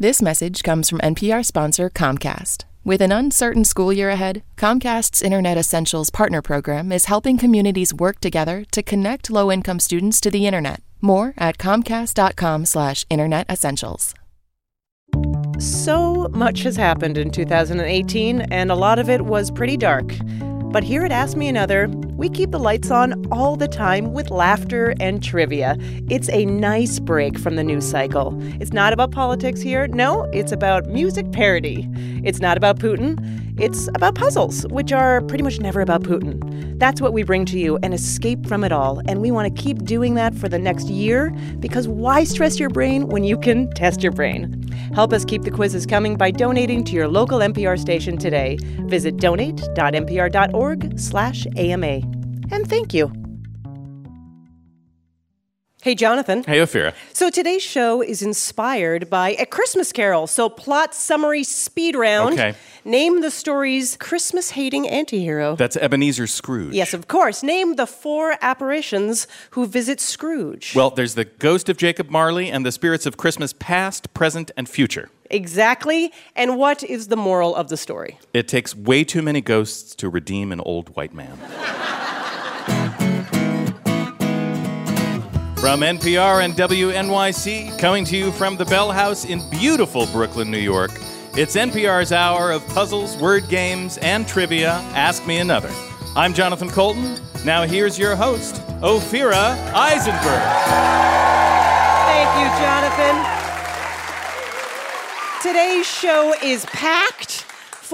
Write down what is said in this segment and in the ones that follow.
This message comes from NPR sponsor Comcast. With an uncertain school year ahead, Comcast's Internet Essentials Partner Program is helping communities work together to connect low-income students to the internet. More at comcast.com/slash internet essentials. So much has happened in 2018, and a lot of it was pretty dark. But here at Ask Me Another, we keep the lights on all the time with laughter and trivia. It's a nice break from the news cycle. It's not about politics here. No, it's about music parody. It's not about Putin. It's about puzzles, which are pretty much never about Putin. That's what we bring to you an escape from it all. And we want to keep doing that for the next year because why stress your brain when you can test your brain? Help us keep the quizzes coming by donating to your local NPR station today. Visit donate.npr.org slash AMA. And thank you. Hey, Jonathan. Hey, Ophira. So today's show is inspired by A Christmas Carol. So plot summary speed round. Okay. Name the story's Christmas hating antihero. That's Ebenezer Scrooge. yes, of course. Name the four apparitions who visit Scrooge. Well, there's the ghost of Jacob Marley and the spirits of Christmas past, present, and future. exactly. And what is the moral of the story? It takes way too many ghosts to redeem an old white man. From NPR and WNYC, coming to you from the Bell House in beautiful Brooklyn, New York, it's NPR's hour of puzzles, word games, and trivia. Ask Me Another. I'm Jonathan Coulton. Now here's your host, Ophira Eisenberg. Thank you, Jonathan. Today's show is packed.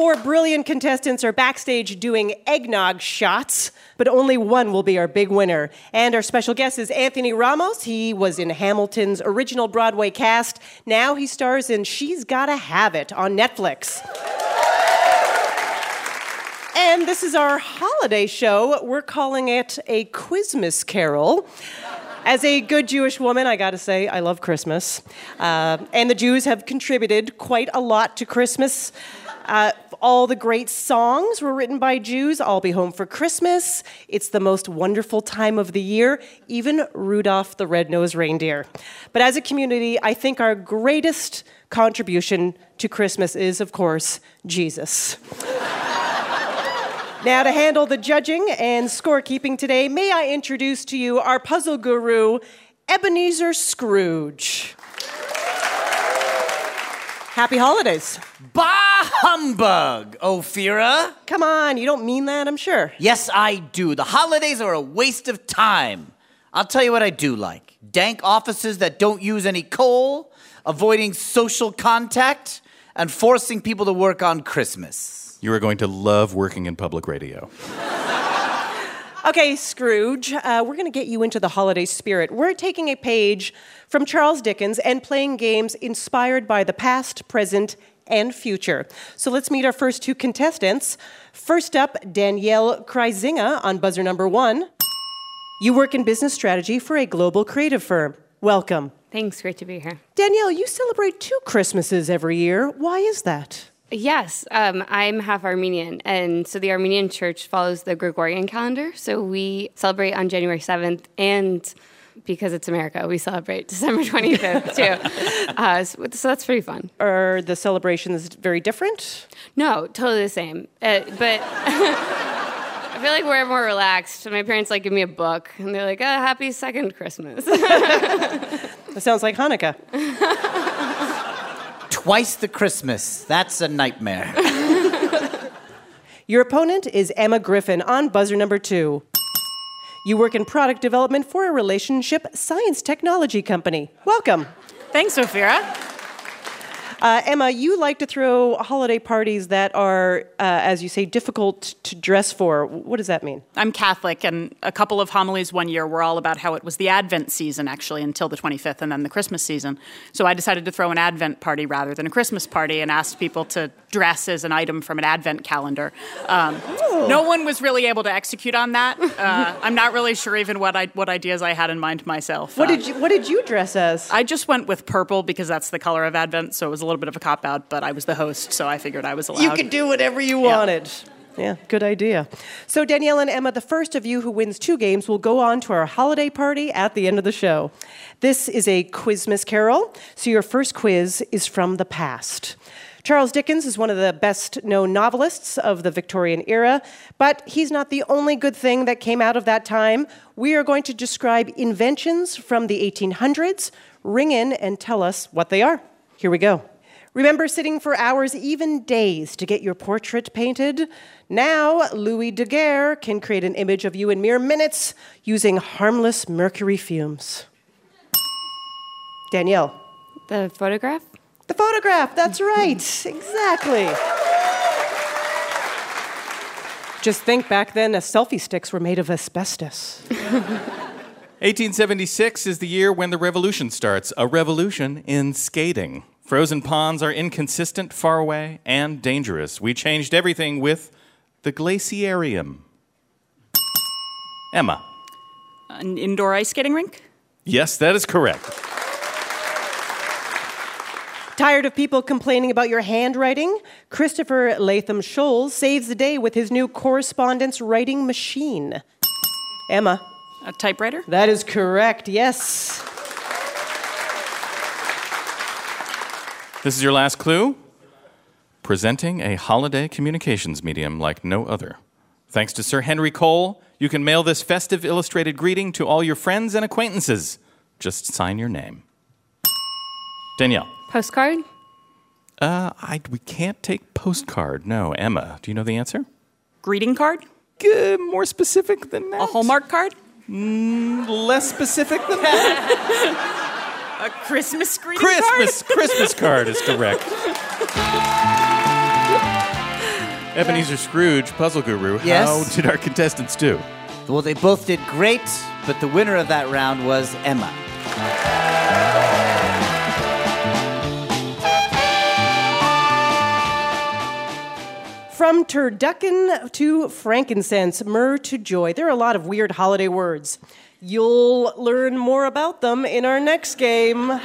Four brilliant contestants are backstage doing eggnog shots, but only one will be our big winner. And our special guest is Anthony Ramos. He was in Hamilton's original Broadway cast. Now he stars in She's Gotta Have It on Netflix. And this is our holiday show. We're calling it a Quizmas Carol. As a good Jewish woman, I gotta say, I love Christmas. Uh, and the Jews have contributed quite a lot to Christmas. Uh, all the great songs were written by Jews. I'll be home for Christmas. It's the most wonderful time of the year, even Rudolph the Red-Nosed Reindeer. But as a community, I think our greatest contribution to Christmas is, of course, Jesus. Now, to handle the judging and scorekeeping today, may I introduce to you our puzzle guru, Ebenezer Scrooge. Happy holidays. Bah humbug, Ophira. Come on, you don't mean that, I'm sure. Yes, I do. The holidays are a waste of time. I'll tell you what I do like dank offices that don't use any coal, avoiding social contact, and forcing people to work on Christmas. You are going to love working in public radio. Okay, Scrooge, uh, we're going to get you into the holiday spirit. We're taking a page from Charles Dickens and playing games inspired by the past, present, and future. So let's meet our first two contestants. First up, Danielle Kreisinger on buzzer number one. You work in business strategy for a global creative firm. Welcome. Thanks, great to be here. Danielle, you celebrate two Christmases every year. Why is that? Yes, um, I'm half Armenian, and so the Armenian church follows the Gregorian calendar. So we celebrate on January 7th, and because it's America, we celebrate December 25th too. Uh, so, so that's pretty fun. Are the celebrations very different? No, totally the same. Uh, but I feel like we're more relaxed. My parents like give me a book, and they're like, oh, "Happy second Christmas." That sounds like Hanukkah. Twice the Christmas. That's a nightmare. Your opponent is Emma Griffin on buzzer number two. You work in product development for a relationship science technology company. Welcome. Thanks, Ophira. Uh, Emma, you like to throw holiday parties that are, uh, as you say, difficult to dress for. What does that mean? I'm Catholic, and a couple of homilies one year were all about how it was the Advent season, actually, until the 25th, and then the Christmas season. So I decided to throw an Advent party rather than a Christmas party and asked people to dress as an item from an Advent calendar. Um, no one was really able to execute on that. Uh, I'm not really sure even what, I, what ideas I had in mind myself. What Uh, did you What did you dress as? I just went with purple because that's the color of Advent, so it was a little bit of a cop out, but I was the host, so I figured I was allowed. You could do whatever you wanted. Yeah, good idea. So, Danielle and Emma, the first of you who wins two games will go on to our holiday party at the end of the show. This is a Quizmas Carol, so your first quiz is from the past. Charles Dickens is one of the best known novelists of the Victorian era, but he's not the only good thing that came out of that time. We are going to describe inventions from the 1800s. Ring in and tell us what they are. Here we go. Remember sitting for hours, even days, to get your portrait painted? Now, Louis Daguerre can create an image of you in mere minutes using harmless mercury fumes. Danielle. The photograph? The photograph, that's right. exactly. Just think back then, selfie sticks were made of asbestos. 1876 is the year when the revolution starts, a revolution in skating. Frozen ponds are inconsistent, far away, and dangerous. We changed everything with the glaciarium. Emma. An indoor ice skating rink? Yes, that is correct. Tired of people complaining about your handwriting? Christopher Latham Scholes saves the day with his new correspondence writing machine. Emma. A typewriter? That is correct, yes. This is your last clue. Presenting a holiday communications medium like no other. Thanks to Sir Henry Cole, you can mail this festive illustrated greeting to all your friends and acquaintances. Just sign your name. Danielle. Postcard? Uh, I, we can't take postcard. No, Emma. Do you know the answer? Greeting card? Uh, more specific than that. A Hallmark card? Mm, less specific than that. A Christmas greeting Christmas card? Christmas card is correct. Ebenezer Scrooge, puzzle guru. Yes? How did our contestants do? Well, they both did great, but the winner of that round was Emma. From turducken to frankincense, myrrh to joy. There are a lot of weird holiday words. You'll learn more about them in our next game.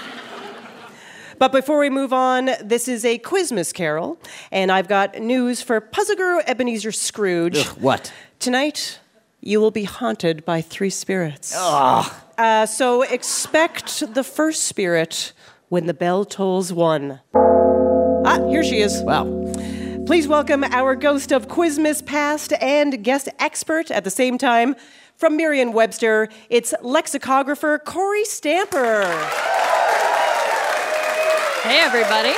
But before we move on, this is a Quizmas Carol, and I've got news for Puzzle Guru Ebenezer Scrooge. Ugh, what? Tonight, you will be haunted by three spirits. Uh, so expect the first spirit when the bell tolls one. Ah, here she is. Wow. Please welcome our ghost of Quizmas past and guest expert at the same time. From Merriam Webster, it's lexicographer Kory Stamper. Hey, everybody.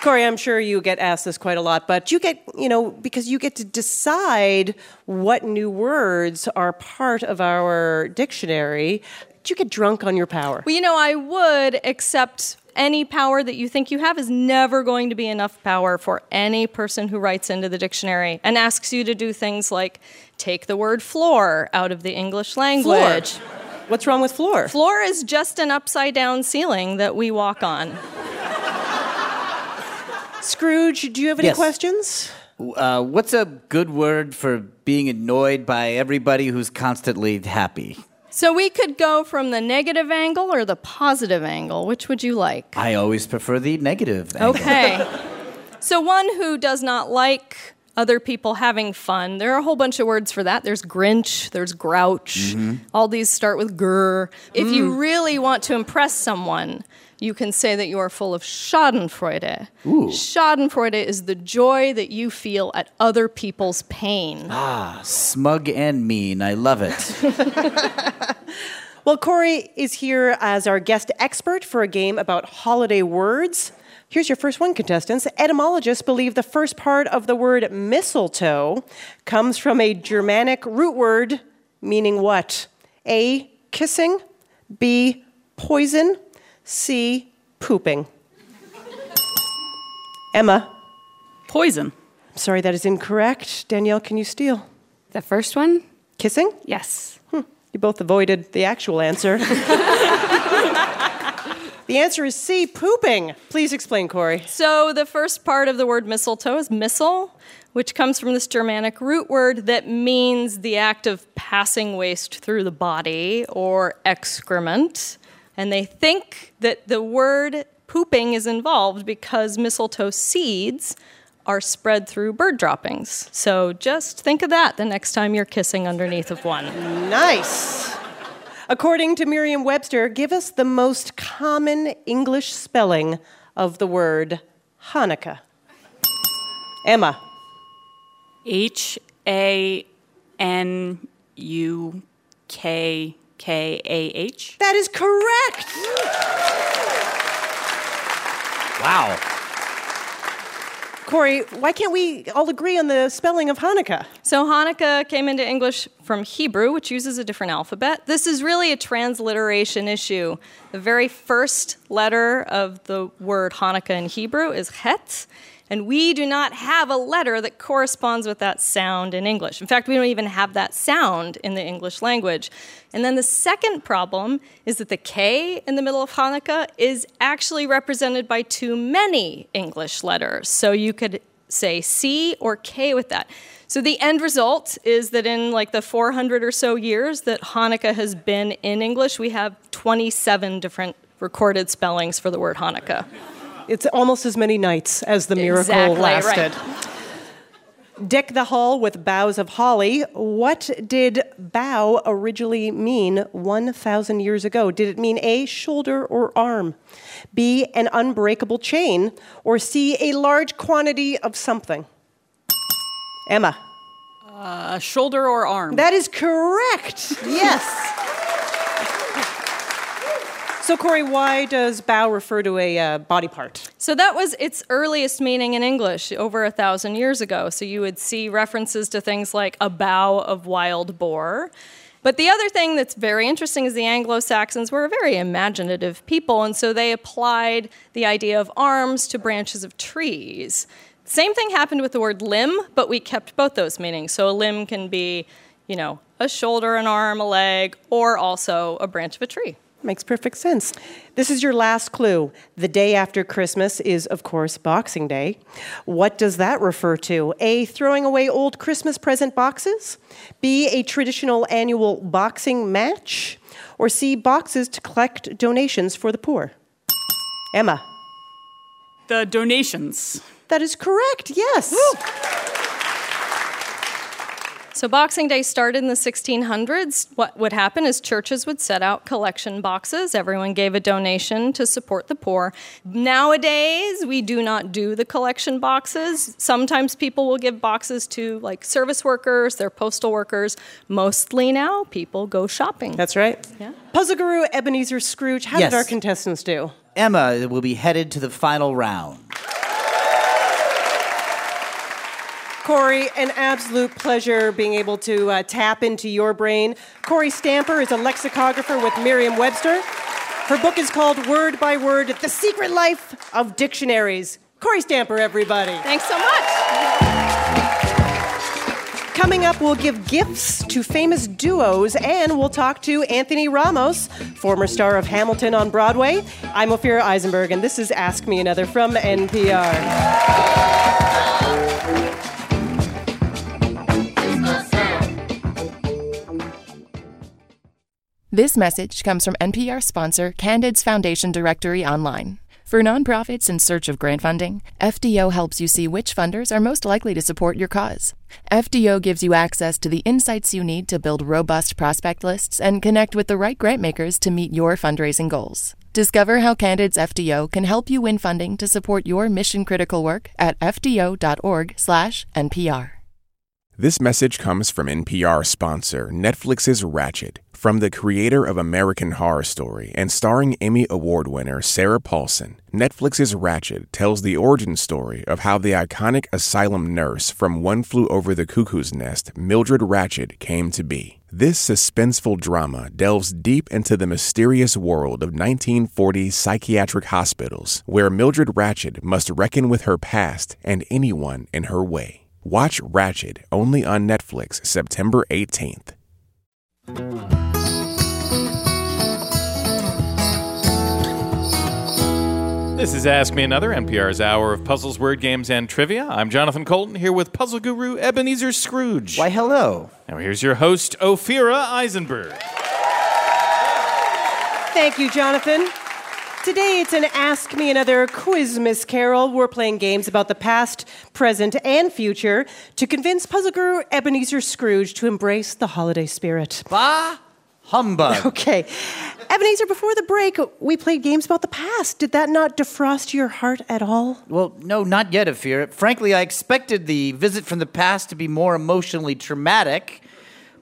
Kory, I'm sure you get asked this quite a lot, but you get, you know, because you get to decide what new words are part of our dictionary. Do you get drunk on your power? Well, you know, I would, except any power that you think you have is never going to be enough power for any person who writes into the dictionary and asks you to do things like take the word floor out of the English language. What's wrong with floor? Floor is just an upside down ceiling that we walk on. Scrooge, do you have any Yes. questions? Uh, what's a good word for being annoyed by everybody who's constantly happy? So we could go from the negative angle or the positive angle. Which would you like? I always prefer the negative. angle. Okay. so one who does not like other people having fun. There are a whole bunch of words for that. There's Grinch, there's Grouch. Mm-hmm. All these start with grr. If you mm. really want to impress someone, you can say that you are full of Schadenfreude. Schadenfreude is the joy that you feel at other people's pain. Ah, smug and mean. I love it. Well, Kory is here as our guest expert for a game about holiday words. Here's your first one, contestants. Etymologists believe the first part of the word mistletoe comes from a Germanic root word meaning what? A. Kissing. B. Poison. C. Pooping. Emma. Poison. I'm sorry, that is incorrect. Danielle, can you steal? The first one? Kissing? Yes. Hmm, you both avoided the actual answer. the answer is C, pooping. Please explain, Kory. So the first part of the word mistletoe is missile, which comes from this Germanic root word that means the act of passing waste through the body or excrement. And they think that the word pooping is involved because mistletoe seeds are spread through bird droppings. So just think of that the next time you're kissing underneath of one. Nice. According to Merriam Webster, give us the most common English spelling of the word Hanukkah. Emma. H A N U K K A H. That is correct. Wow. Kory, why can't we all agree on the spelling of Hanukkah? So Hanukkah came into English from Hebrew, which uses a different alphabet. This is really a transliteration issue. The very first letter of the word Hanukkah in Hebrew is Het, and we do not have a letter that corresponds with that sound in English. In fact, we don't even have that sound in the English language. And then the second problem is that the K in the middle of Hanukkah is actually represented by too many English letters. So you could say C or K with that. So the end result is that in like the 400 or so years that Hanukkah has been in English, we have 27 different recorded spellings for the word Hanukkah. It's almost as many nights as the miracle Exactly, lasted. right. Deck the hall with boughs of holly. What did bow originally mean 1,000 years ago? Did it mean A, shoulder or arm? B, an unbreakable chain? Or C, a large quantity of something? Emma. A shoulder or arm. That is correct. Yes. So, Kory, why does bow refer to a uh, body part? So that was its earliest meaning in English over a thousand years ago. So you would see references to things like a bow of wild boar. But the other thing that's very interesting is the Anglo Saxons were a very imaginative people, and so they applied the idea of arms to branches of trees. Same thing happened with the word limb, but we kept both those meanings. So a limb can be, you know, a shoulder, an arm, a leg, or also a branch of a tree. Makes perfect sense. This is your last clue. The day after Christmas is, of course, Boxing Day. What does that refer to? A. Throwing away old Christmas present boxes? B. A traditional annual boxing match? Or C. Boxes to collect donations for the poor? Emma. The donations. That is correct, yes. So Boxing Day started in the 1600s. What would happen is churches would set out collection boxes. Everyone gave a donation to support the poor. Nowadays, we do not do the collection boxes. Sometimes people will give boxes to like service workers, their postal workers. Mostly now, people go shopping. That's right. Yeah. Puzzle Guru Ebenezer Scrooge, how Yes. did our contestants do? Emma will be headed to the final round. Kory, an absolute pleasure being able to uh, tap into your brain. Kory Stamper is a lexicographer with Merriam Webster. Her book is called Word by Word The Secret Life of Dictionaries. Kory Stamper, everybody. Thanks so much. Coming up, we'll give gifts to famous duos and we'll talk to Anthony Ramos, former star of Hamilton on Broadway. I'm Ophira Eisenberg, and this is Ask Me Another from NPR. This message comes from NPR sponsor Candid's Foundation Directory Online. For nonprofits in search of grant funding, FDO helps you see which funders are most likely to support your cause. FDO gives you access to the insights you need to build robust prospect lists and connect with the right grantmakers to meet your fundraising goals. Discover how Candid's FDO can help you win funding to support your mission critical work at fdo.org/npr. This message comes from NPR sponsor Netflix's Ratched, from the creator of American Horror Story and starring Emmy Award winner Sarah Paulson. Netflix's Ratched tells the origin story of how the iconic asylum nurse from One Flew Over the Cuckoo's Nest, Mildred Ratched, came to be. This suspenseful drama delves deep into the mysterious world of 1940s psychiatric hospitals, where Mildred Ratched must reckon with her past and anyone in her way. Watch Ratched only on Netflix September 18th. This is Ask Me Another, NPR's hour of puzzles, word games, and trivia. I'm Jonathan Coulton here with puzzle guru Ebenezer Scrooge. Why, hello. Now here's your host, Ophira Eisenberg. Thank you, Jonathan. Today it's an Ask Me Another Quizmas Carol. We're playing games about the past, present, and future to convince puzzle guru Ebenezer Scrooge to embrace the holiday spirit. Bah humbug. Okay. Ebenezer, before the break, we played games about the past. Did that not defrost your heart at all? Well, no, not yet, Afir. Frankly, I expected the visit from the past to be more emotionally traumatic.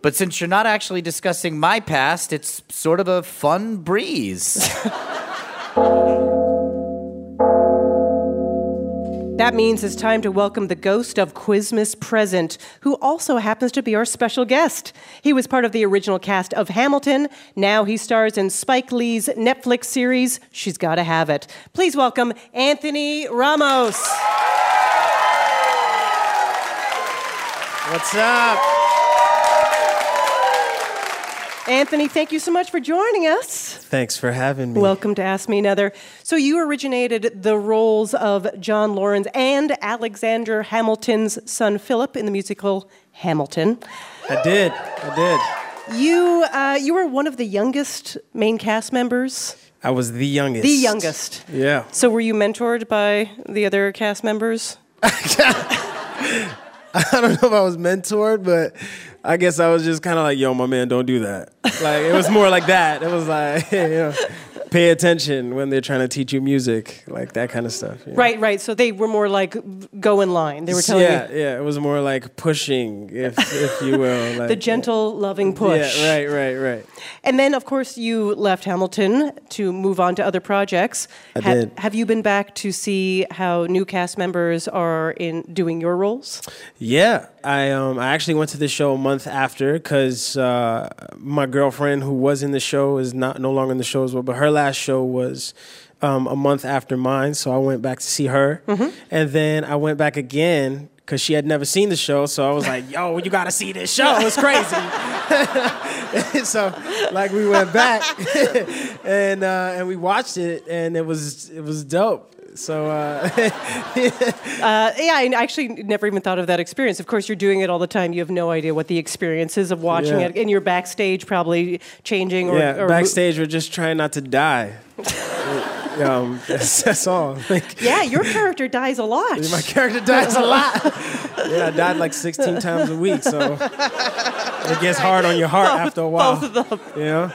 But since you're not actually discussing my past, it's sort of a fun breeze. That means it's time to welcome the ghost of Quizmas Present, who also happens to be our special guest. He was part of the original cast of Hamilton. Now he stars in Spike Lee's Netflix series, She's Gotta Have It. Please welcome Anthony Ramos. What's up? Anthony, thank you so much for joining us. Thanks for having me. Welcome to Ask Me Another. So, you originated the roles of John Laurens and Alexander Hamilton's son Philip in the musical Hamilton. I did. I did. You, uh, you were one of the youngest main cast members. I was the youngest. The youngest. Yeah. So, were you mentored by the other cast members? I don't know if I was mentored, but I guess I was just kind of like, yo, my man, don't do that. Like, it was more like that. It was like, you know, pay attention when they're trying to teach you music, like that kind of stuff. you know? Right, right. So, they were more like go in line. They were telling yeah, you yeah. It was more like pushing, if if you will. Like, the gentle, loving push. Yeah, right, right, right. And then, of course, you left Hamilton to move on to other projects. I Ha- did. Have you been back to see how new cast members are in doing your roles? Yeah, I um I actually went to the show a month after because uh, my girlfriend who was in the show is not no longer in the show as well, but her last show was. Um, a month after mine, so I went back to see her, and then I went back again because she had never seen the show. So I was like, "Yo, you gotta see this show! It's crazy." so, like, we went back and uh, and we watched it, and it was it was dope. So uh, Uh, yeah, I actually never even thought of that experience. Of course, you're doing it all the time. You have no idea what the experience is of watching Yeah. it, and you're backstage probably changing or, yeah, or backstage we're just trying not to die. um, that's, that's all. Like, Yeah, your character dies a lot. my character dies a lot. yeah, I died like 16 times a week, so it gets hard on your heart after a while. Both of them. You know?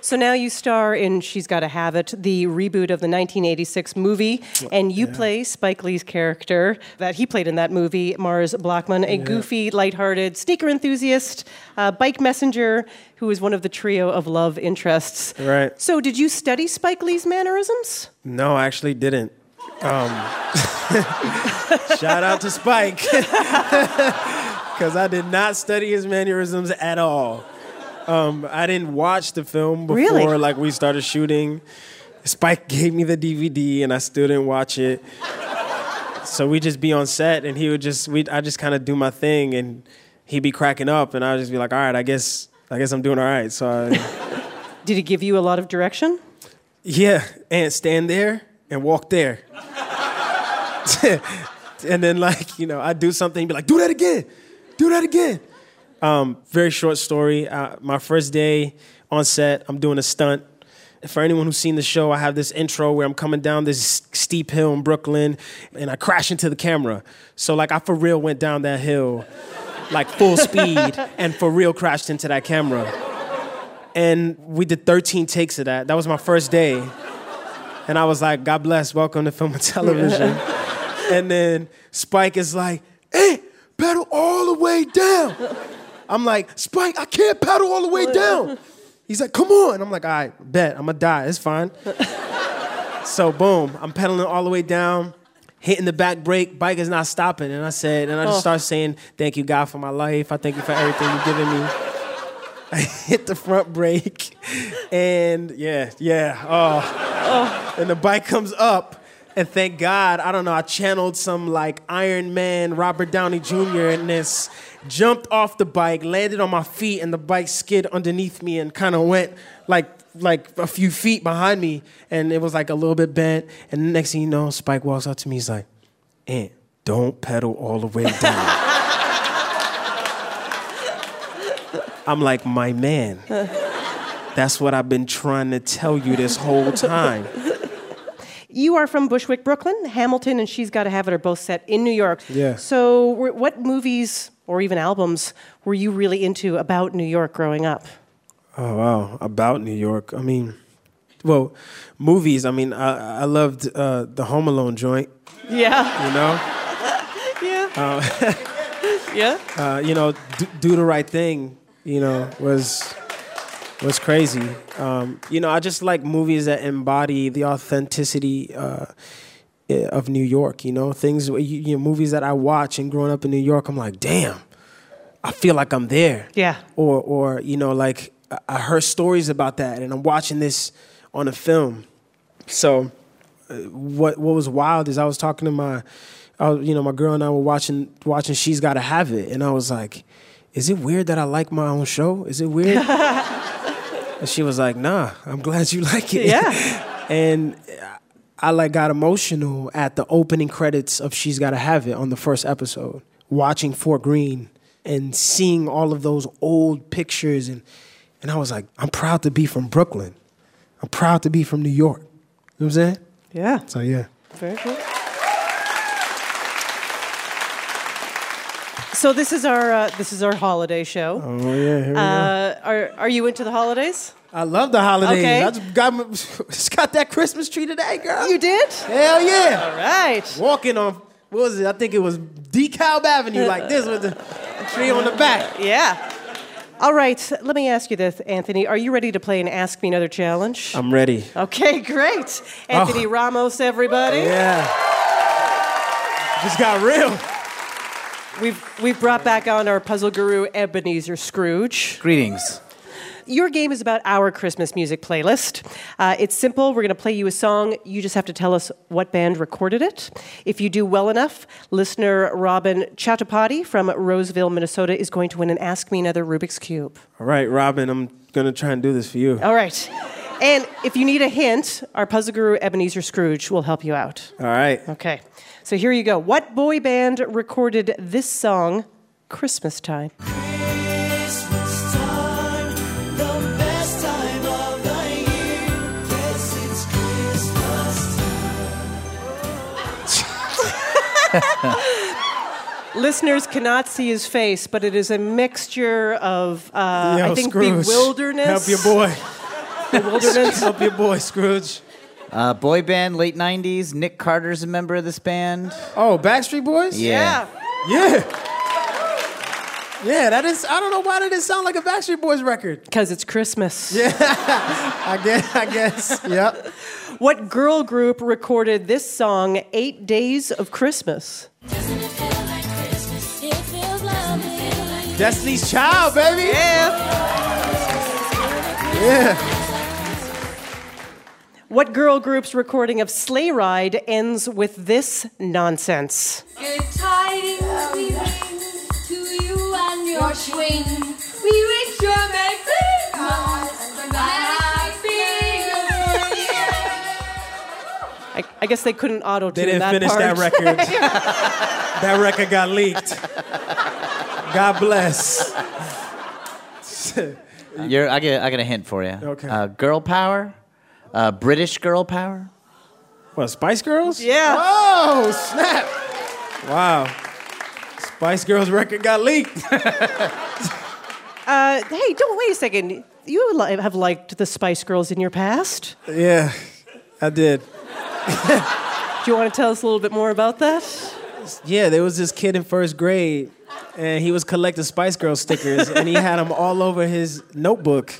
So now you star in She's Gotta Have It, the reboot of the 1986 movie, and you play Spike Lee's character that he played in that movie, Mars Blackmon, a goofy, lighthearted sneaker enthusiast, uh, bike messenger who is one of the trio of love interests. Right. So, did you study Spike Lee's mannerisms? No, I actually didn't. Um, shout out to Spike. Because I did not study his mannerisms at all. Um, I didn't watch the film before Really? like we started shooting. Spike gave me the DVD and I still didn't watch it. So we just be on set and he would just we I just kind of do my thing and he'd be cracking up and I'd just be like, all right, I guess I guess I'm doing all right. So I, Did he give you a lot of direction? yeah, and stand there and walk there. and then like, you know, I'd do something, be like, do that again. Do that again. Um, very short story. Uh, my first day on set, I'm doing a stunt. For anyone who's seen the show, I have this intro where I'm coming down this steep hill in Brooklyn and I crash into the camera. So like I for real went down that hill like full speed and for real crashed into that camera. And we did 13 takes of that. That was my first day. And I was like, God bless, welcome to film and television. and then Spike is like, hey, pedal all the way down. I'm like, Spike, I can't paddle all the way down. He's like, come on. I'm like, all right, bet, I'm gonna die. It's fine. so boom, I'm pedaling all the way down, hitting the back brake, bike is not stopping. And I said, and I just oh. start saying, thank you, God, for my life. I thank you for everything you've given me. I hit the front brake, and yeah, yeah, oh. oh. And the bike comes up, and thank God, I don't know, I channeled some like Iron Man, Robert Downey Jr. in this, jumped off the bike, landed on my feet, and the bike skid underneath me and kind of went like like a few feet behind me, and it was like a little bit bent. And the next thing you know, Spike walks up to me, he's like, "Ant, don't pedal all the way down." I'm like, my man. That's what I've been trying to tell you this whole time. You are from Bushwick, Brooklyn. Hamilton and She's Gotta Have It are both set in New York. Yeah. So, what movies or even albums were you really into about New York growing up? Oh wow, about New York. I mean, well, movies. I mean, I, I loved uh, the Home Alone joint. Yeah. You know, Yeah. yeah. uh, you know, do, do the right thing. You know, was was crazy. Um, you know, I just like movies that embody the authenticity uh, of New York. You know, things. You, you know, movies that I watch and growing up in New York, I'm like, damn, I feel like I'm there. Yeah. Or, or you know, like I- I heard stories about that, and I'm watching this on a film. So, uh, what what was wild is I was talking to my, I was, you know, my girl and I were watching watching She's Gotta Have It, and I was like, "Is it weird that I like my own show? Is it weird?" and she was like, "Nah, I'm glad you like it." Yeah. and I like got emotional at the opening credits of She's Gotta Have It on the first episode, watching Fort Greene and seeing all of those old pictures and and I was like, I'm proud to be from Brooklyn. I'm proud to be from New York. You know what I'm saying? Yeah. So yeah. Very cool. So this is our uh, this is our holiday show. Oh yeah, here we go. Uh, are are you into the holidays? I love the holidays. okay. I just got, my, just got that Christmas tree today, girl. You did? Hell yeah. All right. Walking on, what was it? I think it was DeKalb Avenue like this with the tree on the back. Yeah. All right. Let me ask you this, Anthony. Are you ready to play an Ask Me Another challenge? I'm ready. Okay, great. Anthony Ramos, everybody. Yeah. Just got real. We've we've brought back on our puzzle guru Ebenezer Scrooge. Greetings. Your game is about our Christmas music playlist. Uh, it's simple. We're going to play you a song. You just have to tell us what band recorded it. If you do well enough, listener Robin Chatapati from Roseville, Minnesota, is going to win an Ask Me Another Rubik's Cube. All right, Robin, I'm going to try and do this for you. All right. And if you need a hint, our puzzle guru Ebenezer Scrooge will help you out. All right. Okay. So here you go. What boy band recorded this song, Christmas Time? Listeners cannot see his face, but it is a mixture of, uh, Yo, I think, Scrooge, bewilderness. Help your boy. Bewilderness. Help your boy, Scrooge. Uh, boy band, late 90s. Nick Carter's a member of this band. Oh, Backstreet Boys? yeah. Yeah. Yeah, that is. I don't know why that didn't sound like a Backstreet Boys record. Because it's Christmas. Yeah, I guess. I guess. Yep. What girl group recorded this song, Eight Days of Christmas? Destiny's Child, baby. Yeah. Yeah. What girl group's recording of Sleigh Ride ends with this nonsense? Good tidings we bring to you and your swing. We wish you a Merry Christmas Happy I, I guess they couldn't auto They didn't that finish part. that record. that record got leaked. God bless. You're, I, get, I got a hint for you. Okay. Uh, girl power? Uh, British girl power? What, Spice Girls? Yeah. Oh, snap. Wow. Spice Girls record got leaked. Uh, hey, don't wait a second. You li- have liked the Spice Girls in your past. yeah, I did. Do you want to tell us a little bit more about that? Yeah, there was this kid in first grade, and he was collecting Spice Girl stickers, and he had them all over his notebook.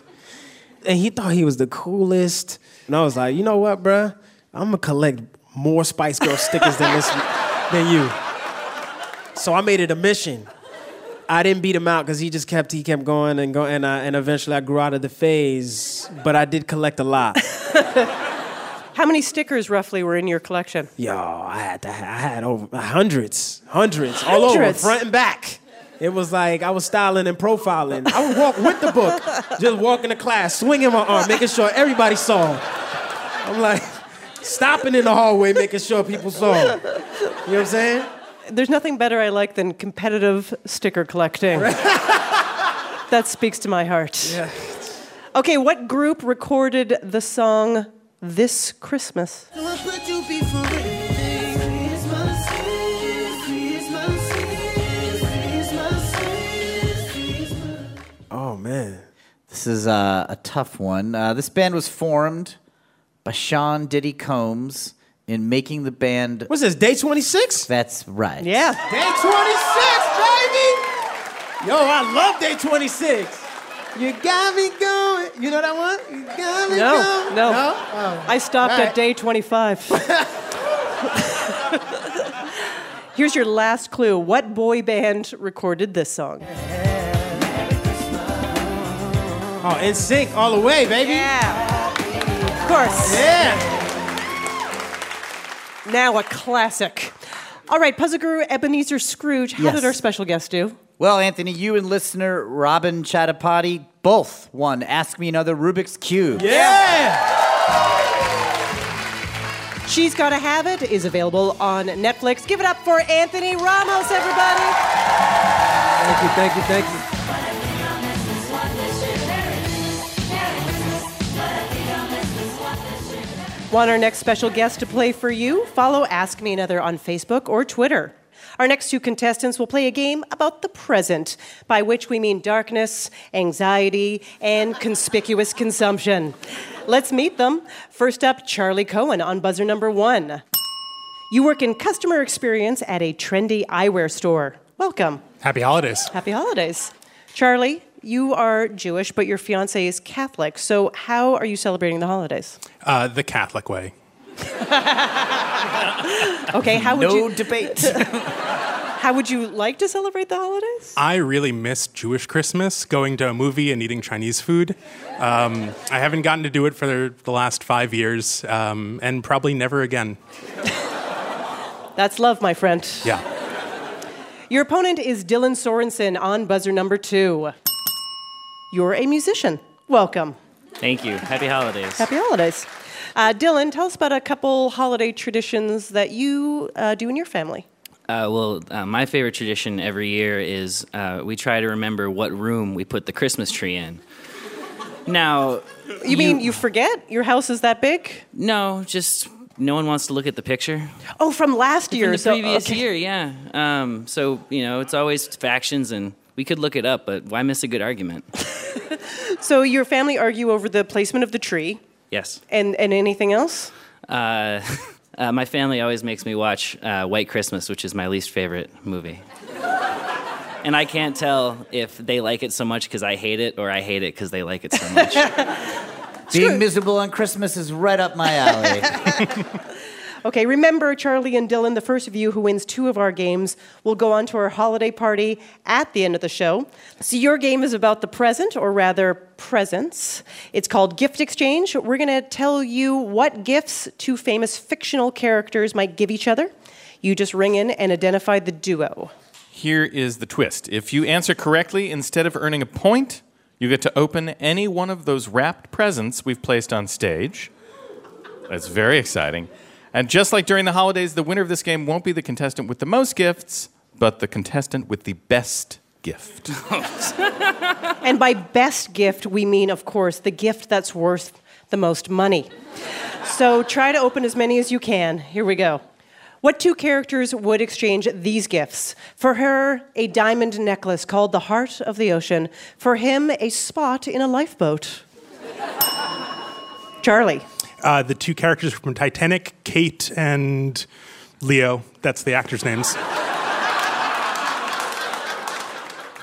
And he thought he was the coolest. And I was like, you know what, bruh? I'm gonna collect more Spice Girl stickers than this, than you. So I made it a mission. I didn't beat him out because he just kept he kept going and going, and, I, and eventually I grew out of the phase. But I did collect a lot. How many stickers roughly were in your collection? Yo, I had to, I had over hundreds, hundreds, all over, front and back. It was like I was styling and profiling. I would walk with the book, just walking to class, swinging my arm, making sure everybody saw. I'm like stopping in the hallway, making sure people saw. You know what I'm saying? There's nothing better I like than competitive sticker collecting. that speaks to my heart. Yeah. Okay, what group recorded the song this Christmas. This is uh, a tough one. Uh, this band was formed by Sean Diddy Combs in making the band. What's this? Day 26? That's right. Yeah. Day 26, baby! Yo, I love day 26. You got me going. You know that one? You got me No, going. no. Oh. I stopped All at day 25. Here's your last clue. What boy band recorded this song? Oh, NSYNC all the way, baby. Yeah. Of course. Yeah. Now a classic. All right, Puzzle Guru Ebenezer Scrooge, how Yes. did our special guest do? Well, Anthony, you and listener Robin Chatapati both won Ask Me Another Rubik's Cube. Yeah. She's Gotta Have It is available on Netflix. Give it up for Anthony Ramos, everybody. Thank you, thank you, thank you. Want our next special guest to play for you? Follow Ask Me Another on Facebook or Twitter. Our next two contestants will play a game about the present, by which we mean darkness, anxiety, and conspicuous consumption. Let's meet them. First up, Charlie Cohen on buzzer number one. You work in customer experience at a trendy eyewear store. Welcome. Happy holidays. Happy holidays. Charlie, you are Jewish, but your fiance is Catholic. So, how are you celebrating the holidays? Uh, the Catholic way. Okay, how would No you debate. how would you like to celebrate the holidays? I really miss Jewish Christmas, going to a movie and eating Chinese food. Um, I haven't gotten to do it for the last five years, um, and probably never again. That's love, my friend. Yeah. Your opponent is Dylan Sorensen on buzzer number two. You're a musician. Welcome. Thank you. Happy holidays. Happy holidays. Uh, Dylan, tell us about a couple holiday traditions that you uh, do in your family. Uh, well, uh, my favorite tradition every year is uh, we try to remember what room we put the Christmas tree in. Now, You, mean you forget your house is that big? no, just no one wants to look at the picture. Oh, from last year. From the so- previous okay. year, yeah. Um, so you know, it's always factions, and we could look it up, but why miss a good argument? So your family argue over the placement of the tree yes. and, and anything else? Uh, uh, my family always makes me watch uh, White Christmas, which is my least favorite movie. and I can't tell if they like it so much because I hate it or I hate it because they like it so much. Being miserable on Christmas is right up my alley. Okay, remember, Charlie and Dylan, the first of you who wins two of our games will go on to our holiday party at the end of the show. So, your game is about the present, or rather, presents. It's called Gift Exchange. We're going to tell you what gifts two famous fictional characters might give each other. You just ring in and identify the duo. Here is the twist. If you answer correctly, instead of earning a point, you get to open any one of those wrapped presents we've placed on stage. That's very exciting. And just like during the holidays, the winner of this game won't be the contestant with the most gifts, but the contestant with the best gift. And by best gift, we mean, of course, the gift that's worth the most money. So try to open as many as you can. Here we go. What two characters would exchange these gifts? For her, a diamond necklace called the Heart of the Ocean. For him, a spot in a lifeboat. Charlie. Uh, the two characters from Titanic, Kate and Leo. That's the actors' names.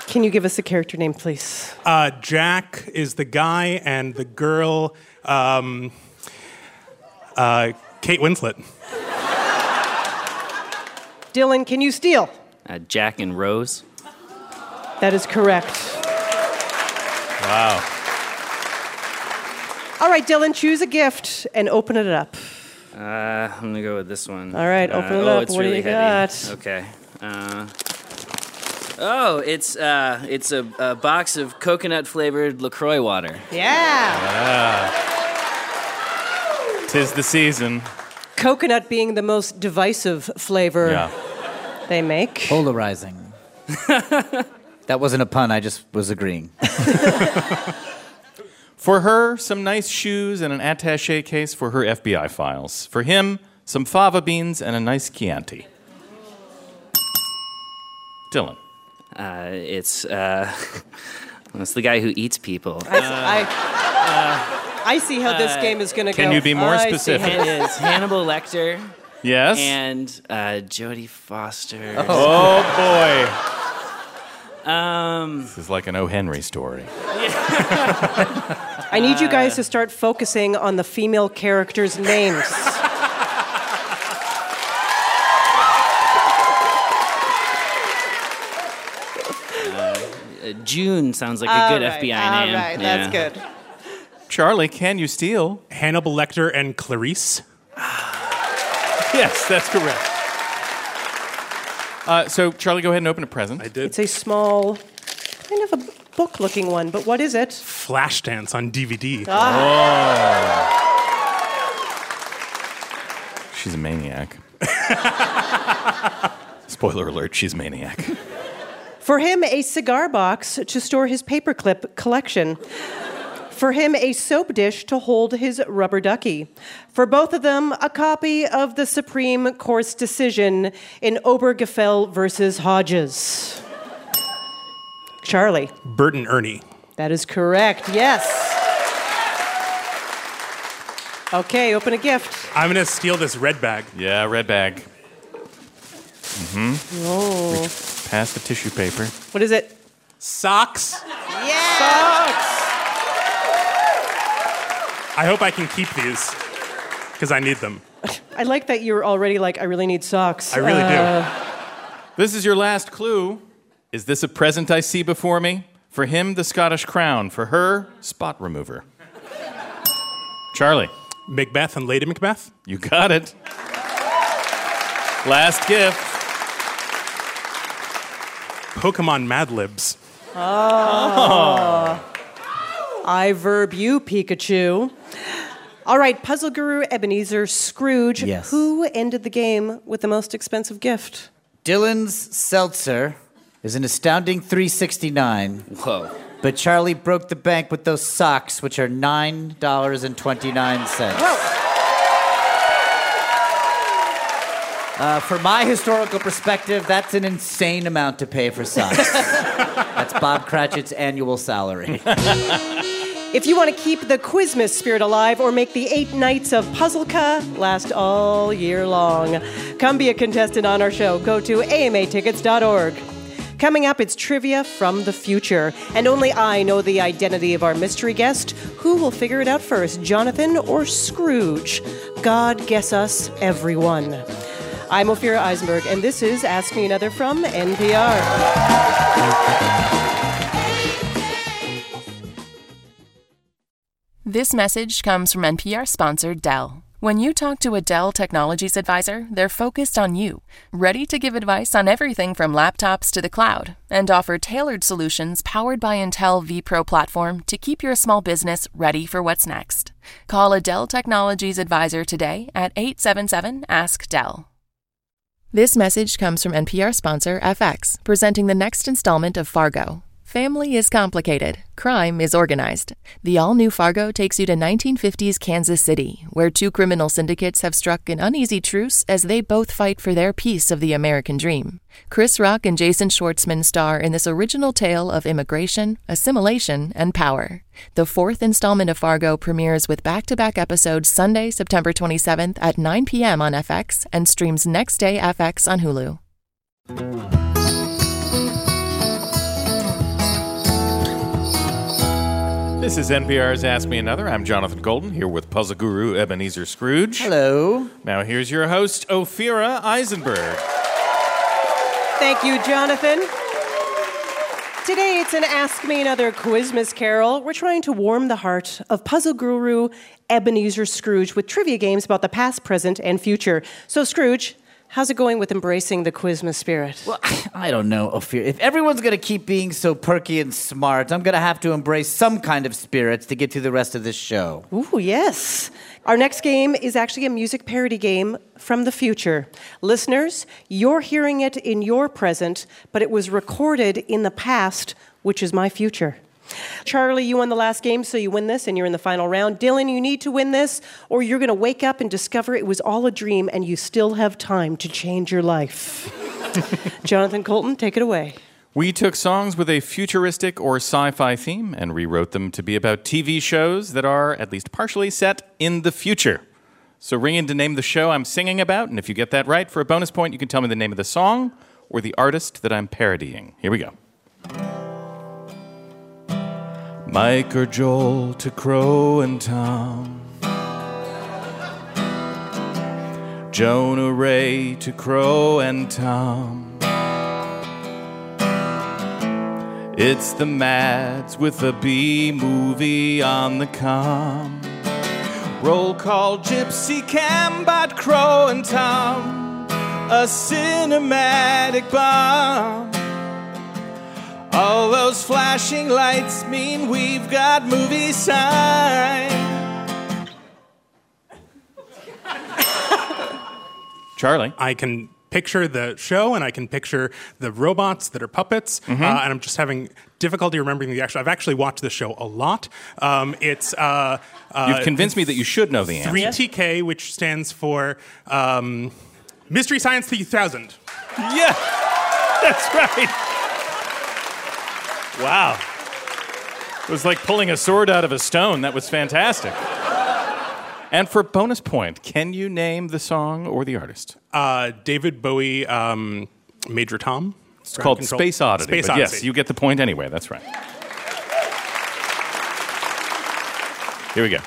Can you give us a character name, please? Uh, Jack is the guy, and the girl, um, uh, Kate Winslet. Dylan, can you steal? Uh, Jack and Rose. That is correct. Wow. All right, Dylan, choose a gift and open it up. Uh, I'm gonna go with this one. All right, open Uh, it oh, up. It's What do you heavy. got? Okay. Uh, oh, it's uh, it's a, a box of coconut flavored Lacroix water. Yeah. Tis the season. Coconut being the most divisive flavor Yeah. they make. Polarizing. that wasn't a pun, I just was agreeing. For her, some nice shoes and an attache case for her FBI files. For him, some fava beans and a nice Chianti. Dylan. Uh, it's uh, it's the guy who eats people. I, I, I see how this game is going to go. Can you be more I see specific? how It Hannibal Lecter Yes? and uh, Jodie Foster. oh boy. Um, This is like an O. Henry story. I need you guys to start focusing on the female characters' names. uh, June sounds like a good right, FBI all name. right, Yeah. that's good. Charlie, can you steal? Hannibal Lecter and Clarice. Yes, that's correct. Uh, so, Charlie, go ahead and open a present. I did. It's a small, kind of a book-looking one, but what is it? Flashdance on DVD. She's a maniac. Spoiler alert, she's a maniac. For him, a cigar box to store his paperclip collection. For him, a soap dish to hold his rubber ducky. For both of them, a copy of the Supreme Court's decision in Obergefell versus Hodges. Charlie, Bert and Ernie. that is correct. Yes. Okay, open a gift. I'm gonna steal this red bag. Yeah, red bag. Mm-hmm. Oh. Pass the tissue paper. What is it? Socks. Yeah. I hope I can keep these because I need them. I like that you're already like, I really need socks. I really Uh, This is your last clue. Is this a present I see before me? For him, the Scottish crown. For her, spot remover. Charlie, Macbeth and Lady Macbeth. you got it. Last gift. Pokemon Mad Libs. Oh. I verb you, Pikachu. All right, puzzle guru Ebenezer Scrooge. Yes. Who ended the game with the most expensive gift? Dylan's seltzer is an astounding 369. Whoa. But Charlie broke the bank with those socks, which are $9.29. Uh, for my historical perspective, that's an insane amount to pay for socks. that's Bob Cratchit's annual salary. If you want to keep the Quizmas spirit alive or make the eight nights of Puzzleca last all year long, come be a contestant on our show. Go to amatickets.org. Coming up, it's trivia from the future. And only I know the identity of our mystery guest. Who will figure it out first, Jonathan or Scrooge? God guess us, everyone. I'm Ophira Eisenberg, and this is Ask Me Another from NPR. This message comes from NPR sponsor Dell. When you talk to a Dell Technologies advisor, they're focused on you, ready to give advice on everything from laptops to the cloud, and offer tailored solutions powered by Intel vPro platform to keep your small business ready for what's next. Call a Dell Technologies advisor today at 877 Ask Dell. This message comes from NPR sponsor FX, presenting the next installment of Fargo. Family is complicated, crime is organized. The all new Fargo takes you to 1950s Kansas City, where two criminal syndicates have struck an uneasy truce as they both fight for their piece of the American dream. Chris Rock and Jason Schwartzman star in this original tale of immigration, assimilation, and power. The fourth installment of Fargo premieres with back to back episodes Sunday, September 27th at 9 p.m. on FX and streams next day FX on Hulu. This is NPR's Ask Me Another. I'm Jonathan Coulton here with puzzle guru Ebenezer Scrooge. Hello. Now here's your host, Ophira Eisenberg. Thank you, Jonathan. Today it's an Ask Me Another Quizmas Carol. We're trying to warm the heart of puzzle guru Ebenezer Scrooge with trivia games about the past, present, and future. So, Scrooge, how's it going with embracing the Quizmas spirit? Well, I don't know, Ophir. If everyone's going to keep being so perky and smart, I'm going to have to embrace some kind of spirits to get through the rest of this show. Ooh, yes. Our next game is actually a music parody game from the future. Listeners, you're hearing it in your present, but it was recorded in the past, which is my future. Charlie, you won the last game, so you win this and you're in the final round. Dylan, you need to win this, or you're going to wake up and discover it was all a dream and you still have time to change your life. Jonathan Coulton, take it away. We took songs with a futuristic or sci fi theme and rewrote them to be about TV shows that are, at least partially, set in the future. So ring in to name the show I'm singing about, and if you get that right, for a bonus point, you can tell me the name of the song or the artist that I'm parodying. Here we go. Mike or Joel to Crow and Tom. Jonah Ray to Crow and Tom. It's the Mads with a B movie on the com. Roll call Gypsy Cambot Crow and Tom. A cinematic bomb. All those flashing lights mean we've got movie sign. Charlie. I can picture the show and I can picture the robots that are puppets, Mm-hmm. uh, and I'm just having difficulty remembering the actual. I've actually watched the show a lot. Um, it's uh, uh, You've convinced me that you should know the answer. 3TK, which stands for um, Mystery Science 3000. Yeah, that's right. Wow. It was like pulling a sword out of a stone. That was fantastic. And for bonus point, can you name the song or the artist? Uh, David Bowie, um, Major Tom. It's called Space Oddity. Space Odyssey. Yes, you get the point anyway. That's right. Here we go.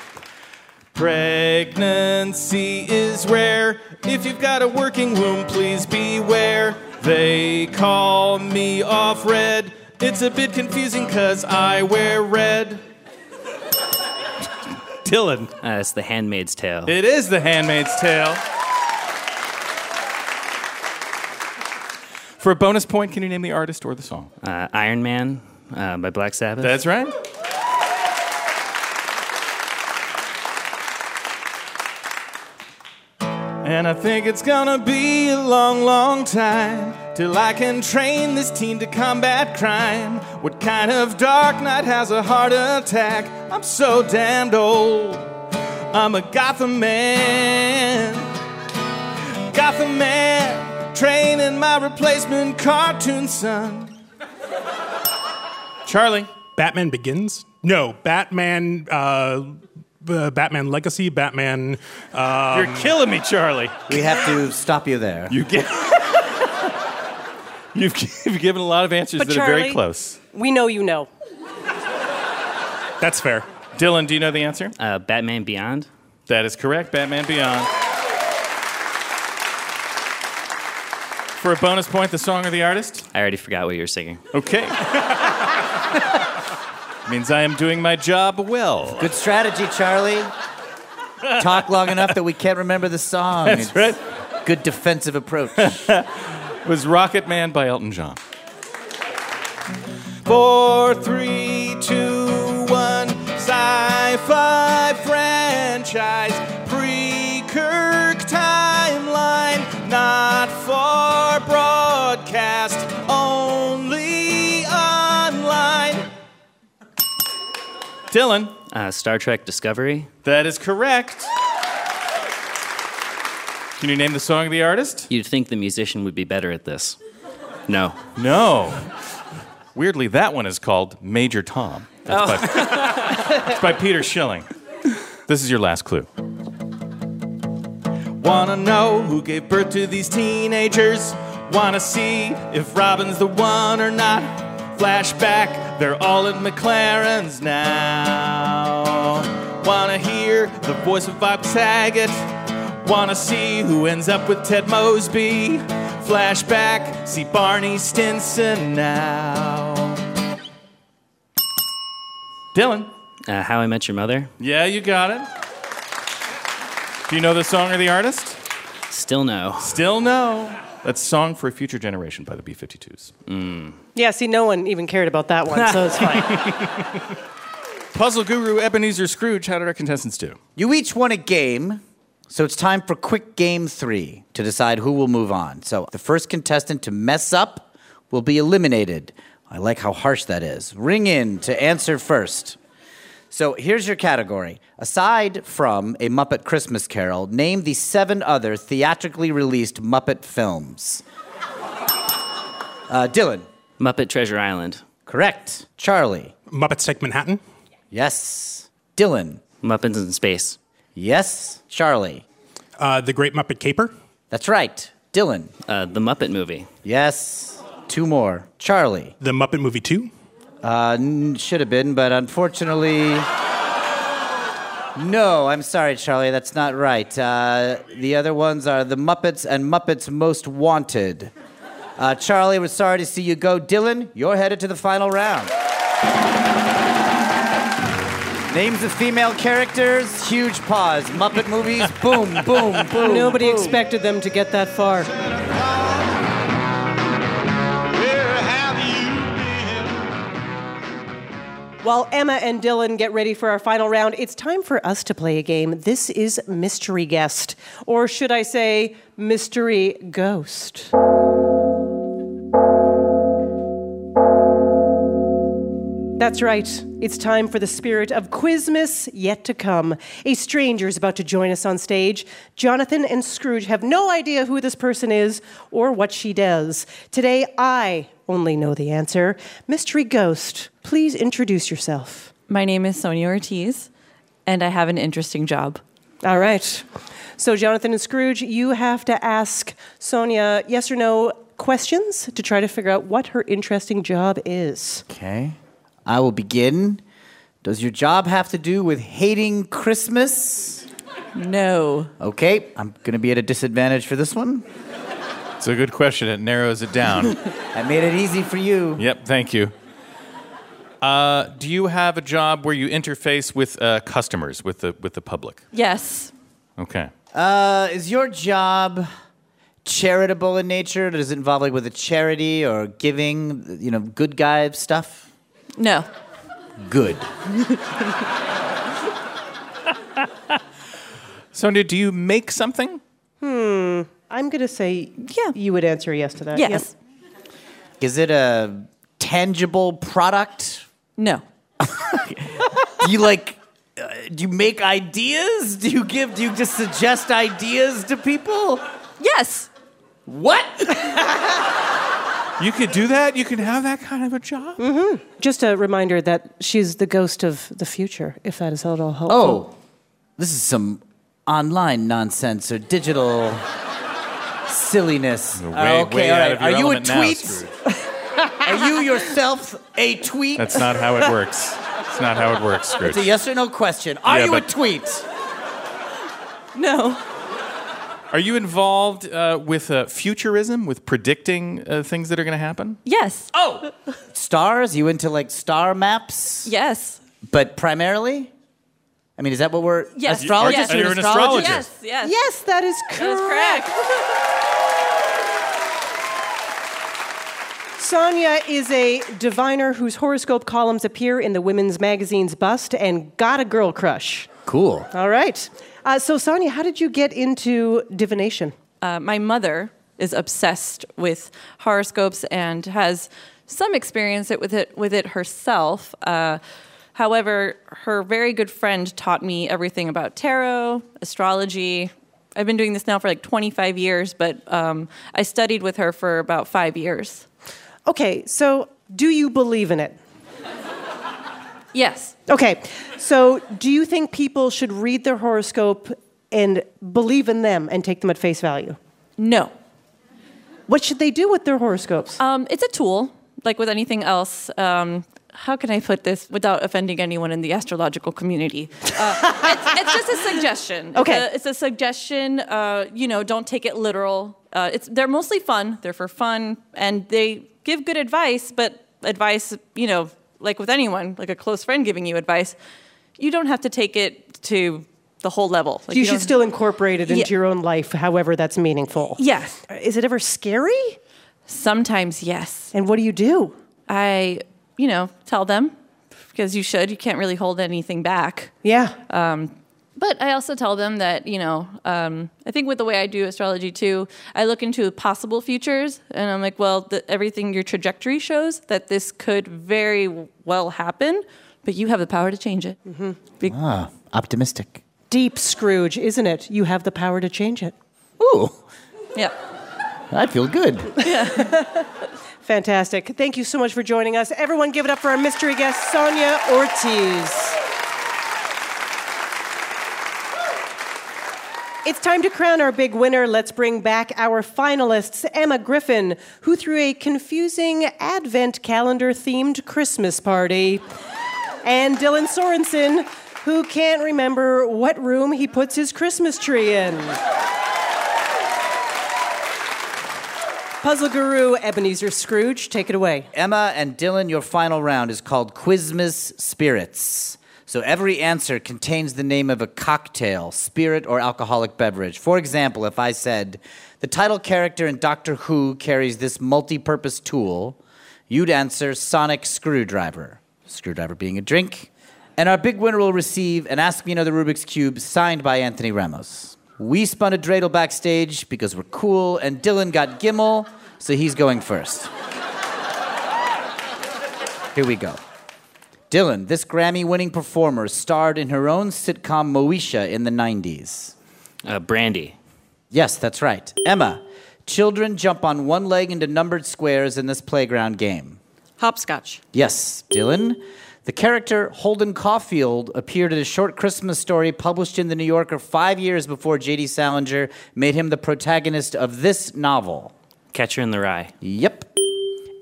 Pregnancy is rare. If you've got a working womb, please beware. They call me Offred. It's a bit confusing because I wear red. Dylan. Uh, it's The Handmaid's Tale. It is The Handmaid's Tale. For a bonus point, can you name the artist or the song? Uh, Iron Man uh, by Black Sabbath. That's right. And I think it's gonna be a long, long time till I can train this team to combat crime. What kind of dark knight has a heart attack? I'm so damned old. I'm a Gotham man. Gotham man, training my replacement cartoon son. Charlie. Batman Begins? No, Batman. Uh, uh, Batman Legacy, Batman. Um, You're killing me, Charlie. We have to stop you there. You get. You've, you've given a lot of answers But that are very close. We know you know. That's fair. Dylan, do you know the answer? Uh, Batman Beyond. That is correct. Batman Beyond. For a bonus point, the song or the artist? I already forgot what you were singing. Okay. Means I am doing my job well. Good strategy, Charlie. Talk long enough that we can't remember the song. That's It's right. Good defensive approach. was Rocket Man by Elton John. Four, three, two, one. Sci-fi franchise, pre-Kirk timeline, not for broadcast, Dylan. Uh, Star Trek Discovery. That is correct. Can you name the song of the artist? You'd think the musician would be better at this. No. No. Weirdly, that one is called Major Tom. That's, by, it's by Peter Schilling. This is your last clue. Wanna know who gave birth to these teenagers? Wanna see if Robin's the one or not? Flashback, they're all at McLaren's now. Wanna hear the voice of Bob Saget? Wanna see who ends up with Ted Mosby? Flashback, see Barney Stinson now. Dylan. Uh, How I Met Your Mother. Yeah, you got it. Do you know the song or the artist? Still no. Still no. That's Song for a Future Generation by the B 52s. Yeah, see, no one even cared about that one, so it's fine. Puzzle guru Ebenezer Scrooge, how did our contestants do? You each won a game, so it's time for quick game three to decide who will move on. So the first contestant to mess up will be eliminated. I like how harsh that is. Ring in to answer first. So here's your category. Aside from A Muppet Christmas Carol, name the seven other theatrically released Muppet films. Uh, Dylan. Muppet Treasure Island. Correct. Charlie. Muppets Take Manhattan. Yes. Dylan. Muppets in Space. Yes. Charlie. Uh, the Great Muppet Caper. That's right. Dylan. Uh, the Muppet Movie. Yes. Two more. Charlie. The Muppet Movie 2. Uh, n- should have been, but unfortunately. No, I'm sorry, Charlie. That's not right. Uh, the other ones are The Muppets and Muppets Most Wanted. Uh, Charlie, we're sorry to see you go. Dylan, you're headed to the final round. Names of female characters, huge pause. Muppet movies, boom, boom, boom. Nobody boom. expected them to get that far. While Emma and Dylan get ready for our final round, it's time for us to play a game. This is Mystery Guest, or should I say, Mystery Ghost. That's right. It's time for the spirit of Quizmas yet to come. A stranger is about to join us on stage. Jonathan and Scrooge have no idea who this person is or what she does. Today, I only know the answer. Mystery Ghost, please introduce yourself. My name is Sonia Ortiz, and I have an interesting job. All right. So, Jonathan and Scrooge, you have to ask Sonia yes or no questions to try to figure out what her interesting job is. Okay. I will begin. Does your job have to do with hating Christmas? No. Okay, I'm going to be at a disadvantage for this one. It's a good question. It narrows it down. I made it easy for you. yep, thank you. Uh, do you have a job where you interface with uh, customers, with the with the public? Yes. Okay. Uh, is your job charitable in nature? Does it involve like with a charity or giving, you know, good guy stuff? No. Good. Sonia, do you make something? Hmm. I'm going to say Yeah. you would answer yes to that. Yes. Is it a tangible product? No. Do you like uh, do you make ideas? Do you give do you just suggest ideas to people? Yes. What? You could do that? You can have that kind of a job? Mm-hmm. Just a reminder that she's the ghost of the future, if that is at all helpful. Oh. This is some online nonsense or digital silliness. Way, Uh, okay, way all out of your Are you a element now, tweet? Are you yourself a tweet? That's not how it works. It's not how it works, Scrooge. It's a yes or no question. Are Yeah, you a tweet? No. Are you involved uh, with uh, futurism, with predicting uh, things that are going to happen? Yes. Oh, stars? You into like star maps? Yes. But primarily? I mean, is that what we're Yes. astrologists? Yes. You're an an astrologist? astrologist. Yes. Yes. Yes, that is correct. That's correct. Sonia is a diviner whose horoscope columns appear in the women's magazine's bust and got a girl crush. Cool. All right. Uh, so, Sonia, how did you get into divination? Uh, my mother is obsessed with horoscopes and has some experience with it with it herself. Uh, however, her very good friend taught me everything about tarot, astrology. I've been doing this now for like 25 years, but um, I studied with her for about five years. Okay, so do you believe in it? Yes. Okay, so do you think people should read their horoscope and believe in them and take them at face value? No. What should they do with their horoscopes? Um, it's a tool, like with anything else. Um, how can I put this without offending anyone in the astrological community? Uh, it's, it's just a suggestion. It's Okay. a- It's a, suggestion. Uh, you know, don't take it literal. Uh, it's they're mostly fun. They're for fun, and they give good advice. But advice, you know, like with anyone, like a close friend giving you advice, you don't have to take it to the whole level. Like, you don't- should still incorporate it into Yeah. your own life, however that's meaningful. Yes. Is it ever scary? Sometimes, yes. And what do you do? I, you know, tell them because you should. You can't really hold anything back. Yeah. Um, But I also tell them that, you know, um, I think with the way I do astrology too, I look into possible futures and I'm like, well, the, everything your trajectory shows that this could very well happen, but you have the power to change it. Be- Ah, optimistic. Deep Scrooge, isn't it? You have the power to change it. Ooh, yeah. I feel good. Yeah. Fantastic. Thank you so much for joining us. Everyone, give it up for our mystery guest, Sonia Ortiz. It's time to crown our big winner. Let's bring back our finalists Emma Griffin, who threw a confusing advent calendar themed Christmas party, and Dylan Sorensen, who can't remember what room he puts his Christmas tree in. Puzzle guru Ebenezer Scrooge, take it away. Emma and Dylan, your final round is called Quizmas Spirits. So every answer contains the name of a cocktail, spirit, or alcoholic beverage. For example, if I said, the title character in Doctor Who carries this multi purpose tool, you'd answer Sonic Screwdriver. Screwdriver being a drink. And our big winner will receive an Ask Me Another Rubik's Cube signed by Anthony Ramos. We spun a dreidel backstage because we're cool, and Dylan got Gimmel, so he's going first. Here we go. Dylan, this Grammy winning performer starred in her own sitcom Moesha in the 90s. Uh, Brandy. Yes, that's right. Emma, children jump on one leg into numbered squares in this playground game. Hopscotch. Yes, Dylan. The character Holden Caulfield appeared in a short Christmas story published in The New Yorker five years before J.D. Salinger made him the protagonist of this novel. Catcher in the Rye. Yep.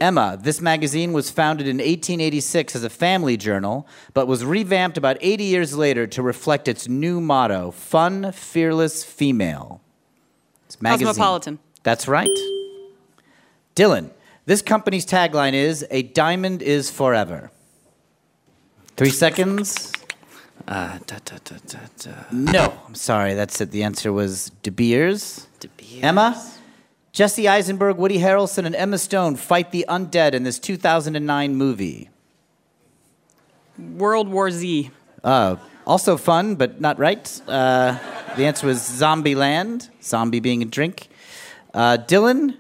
Emma, this magazine was founded in 1886 as a family journal, but was revamped about 80 years later to reflect its new motto Fun, Fearless, Female. It's magazine. Cosmopolitan. That's right. Dylan, this company's tagline is A diamond is forever. Three seconds. Uh, da, da, da, da, da. No, I'm sorry. That's it. The answer was De Beers. De Beers. Emma, Jesse Eisenberg, Woody Harrelson, and Emma Stone fight the undead in this 2009 movie. World War Z. Uh, also fun, but not right. Uh, the answer was Zombie Land, zombie being a drink. Uh, Dylan,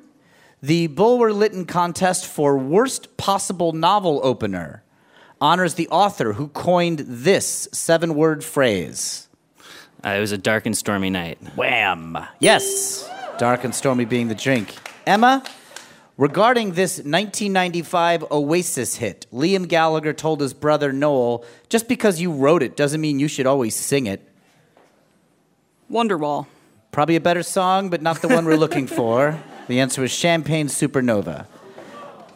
the Bulwer Lytton contest for worst possible novel opener honors the author who coined this seven word phrase. Uh, it was a dark and stormy night. Wham! Yes, dark and stormy being the drink. Emma, regarding this 1995 Oasis hit, Liam Gallagher told his brother Noel, just because you wrote it doesn't mean you should always sing it. Wonderwall. Probably a better song, but not the one we're looking for. The answer was Champagne Supernova.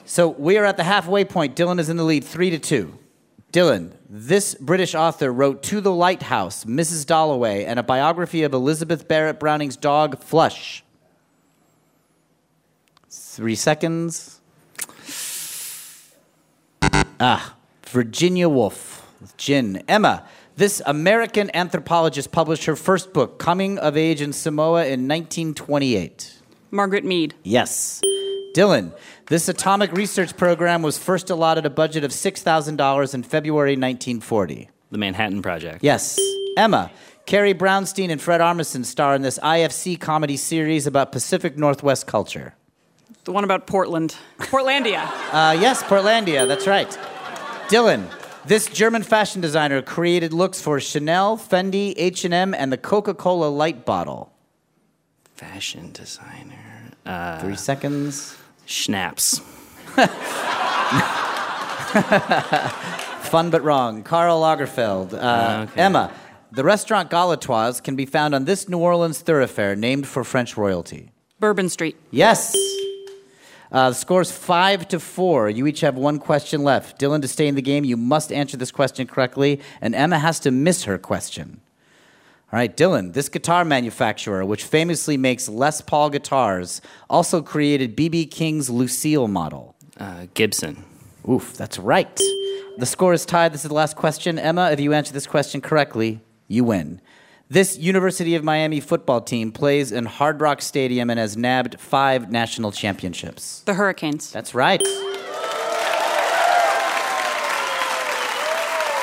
So we are at the halfway point. Dylan is in the lead, three to two. Dylan, this British author wrote To the Lighthouse, Mrs. Dalloway, and a biography of Elizabeth Barrett Browning's dog, Flush. Three seconds. Ah, Virginia Woolf with Gin. Emma, this American anthropologist published her first book, Coming of Age in Samoa, in 1928. Margaret Mead. Yes. Dylan, this atomic research program was first allotted a budget of $6,000 in February 1940. The Manhattan Project. Yes. Emma, Carrie Brownstein and Fred Armisen star in this IFC comedy series about Pacific Northwest culture. The one about Portland. Portlandia. Uh, yes, Portlandia, that's right. Dylan, this German fashion designer created looks for Chanel, Fendi, H&M, and the Coca-Cola light bottle. Fashion designer. Uh, Three seconds. Schnapps. Fun but wrong. Karl Lagerfeld. Uh, Okay. Emma, the restaurant Galatoire's can be found on this New Orleans thoroughfare named for French royalty. Bourbon Street. Yes. Uh, the score's five to four. You each have one question left. Dylan, to stay in the game, you must answer this question correctly, and Emma has to miss her question. All right, Dylan, this guitar manufacturer, which famously makes Les Paul guitars, also created B.B. King's Lucille model. Uh, Gibson. Oof, that's right. The score is tied. This is the last question. Emma, if you answer this question correctly, you win. This University of Miami football team plays in Hard Rock Stadium and has nabbed five national championships. The Hurricanes. That's right.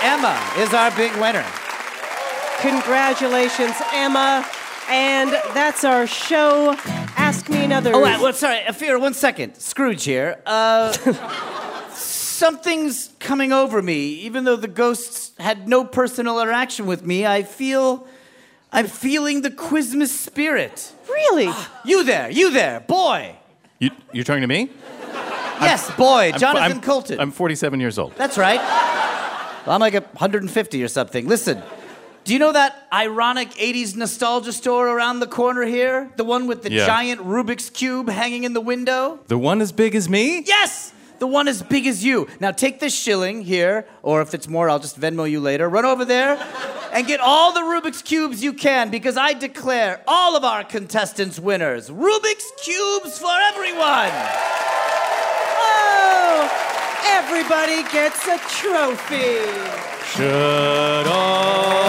Emma is our big winner. Congratulations, Emma. And that's our show. Ask me another. Oh, uh, well, sorry, Ophira, one second. Scrooge here. Uh, something's coming over me. Even though the ghosts had no personal interaction with me, I feel. I'm feeling the Quizmas spirit. Really? You there, you there, boy. You, you're talking to me? Yes, boy, I'm- Jonathan I'm, Coulton. I'm 47 years old. That's right. I'm like a 150 or something. Listen, do you know that ironic 80s nostalgia store around the corner here? The one with the Yeah. giant Rubik's Cube hanging in the window? The one as big as me? Yes! The one as big as you. Now take this shilling here, or if it's more, I'll just Venmo you later. Run over there and get all the Rubik's Cubes you can because I declare all of our contestants winners. Rubik's Cubes for everyone! Oh, everybody gets a trophy. Should old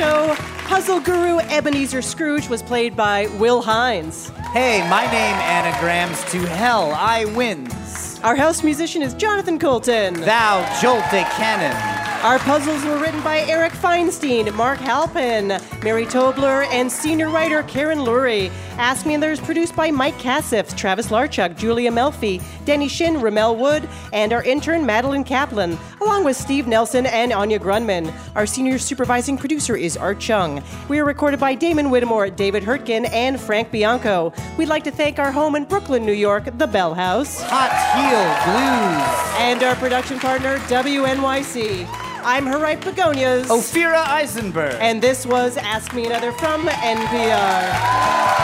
show. Puzzle guru Ebenezer Scrooge was played by Will Hines. Hey, my name anagrams to hell. I wins. Our house musician is Jonathan Coulton. Thou jolte cannon. Our puzzles were written by Eric Feinstein, Mark Halpin, Mary Tobler, and senior writer Karen Lurie. Ask Me Another is produced by Mike Katzif, Travis Larchuk, Julia Melfi, Denny Shin, Ramel Wood, and our intern Madeline Kaplan, along with Steve Nelson and Anya Grundmann. Our senior supervising producer is Art Chung. We are recorded by Damon Whittemore, David Hurtgen, and Frank Bianco. We'd like to thank our home in Brooklyn, New York, the Bell House. Hot Heel Blues. And our production partner, WNYC. I'm Harite Begonias. Ophira Eisenberg. And this was Ask Me Another from NPR.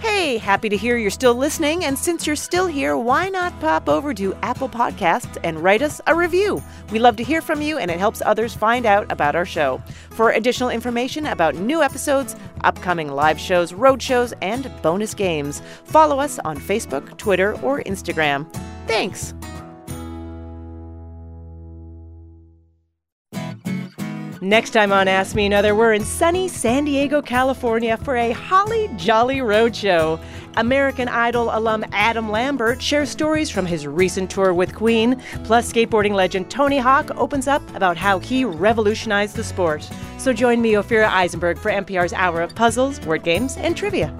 Hey, happy to hear you're still listening. And since you're still here, why not pop over to Apple Podcasts and write us a review? We love to hear from you, and it helps others find out about our show. For additional information about new episodes, upcoming live shows, road shows, and bonus games, follow us on Facebook, Twitter, or Instagram. Thanks. Next time on Ask Me Another, we're in sunny San Diego, California for a holly jolly roadshow. American Idol alum Adam Lambert shares stories from his recent tour with Queen, plus skateboarding legend Tony Hawk opens up about how he revolutionized the sport. So join me, Ophira Eisenberg, for NPR's Hour of Puzzles, Word Games, and Trivia.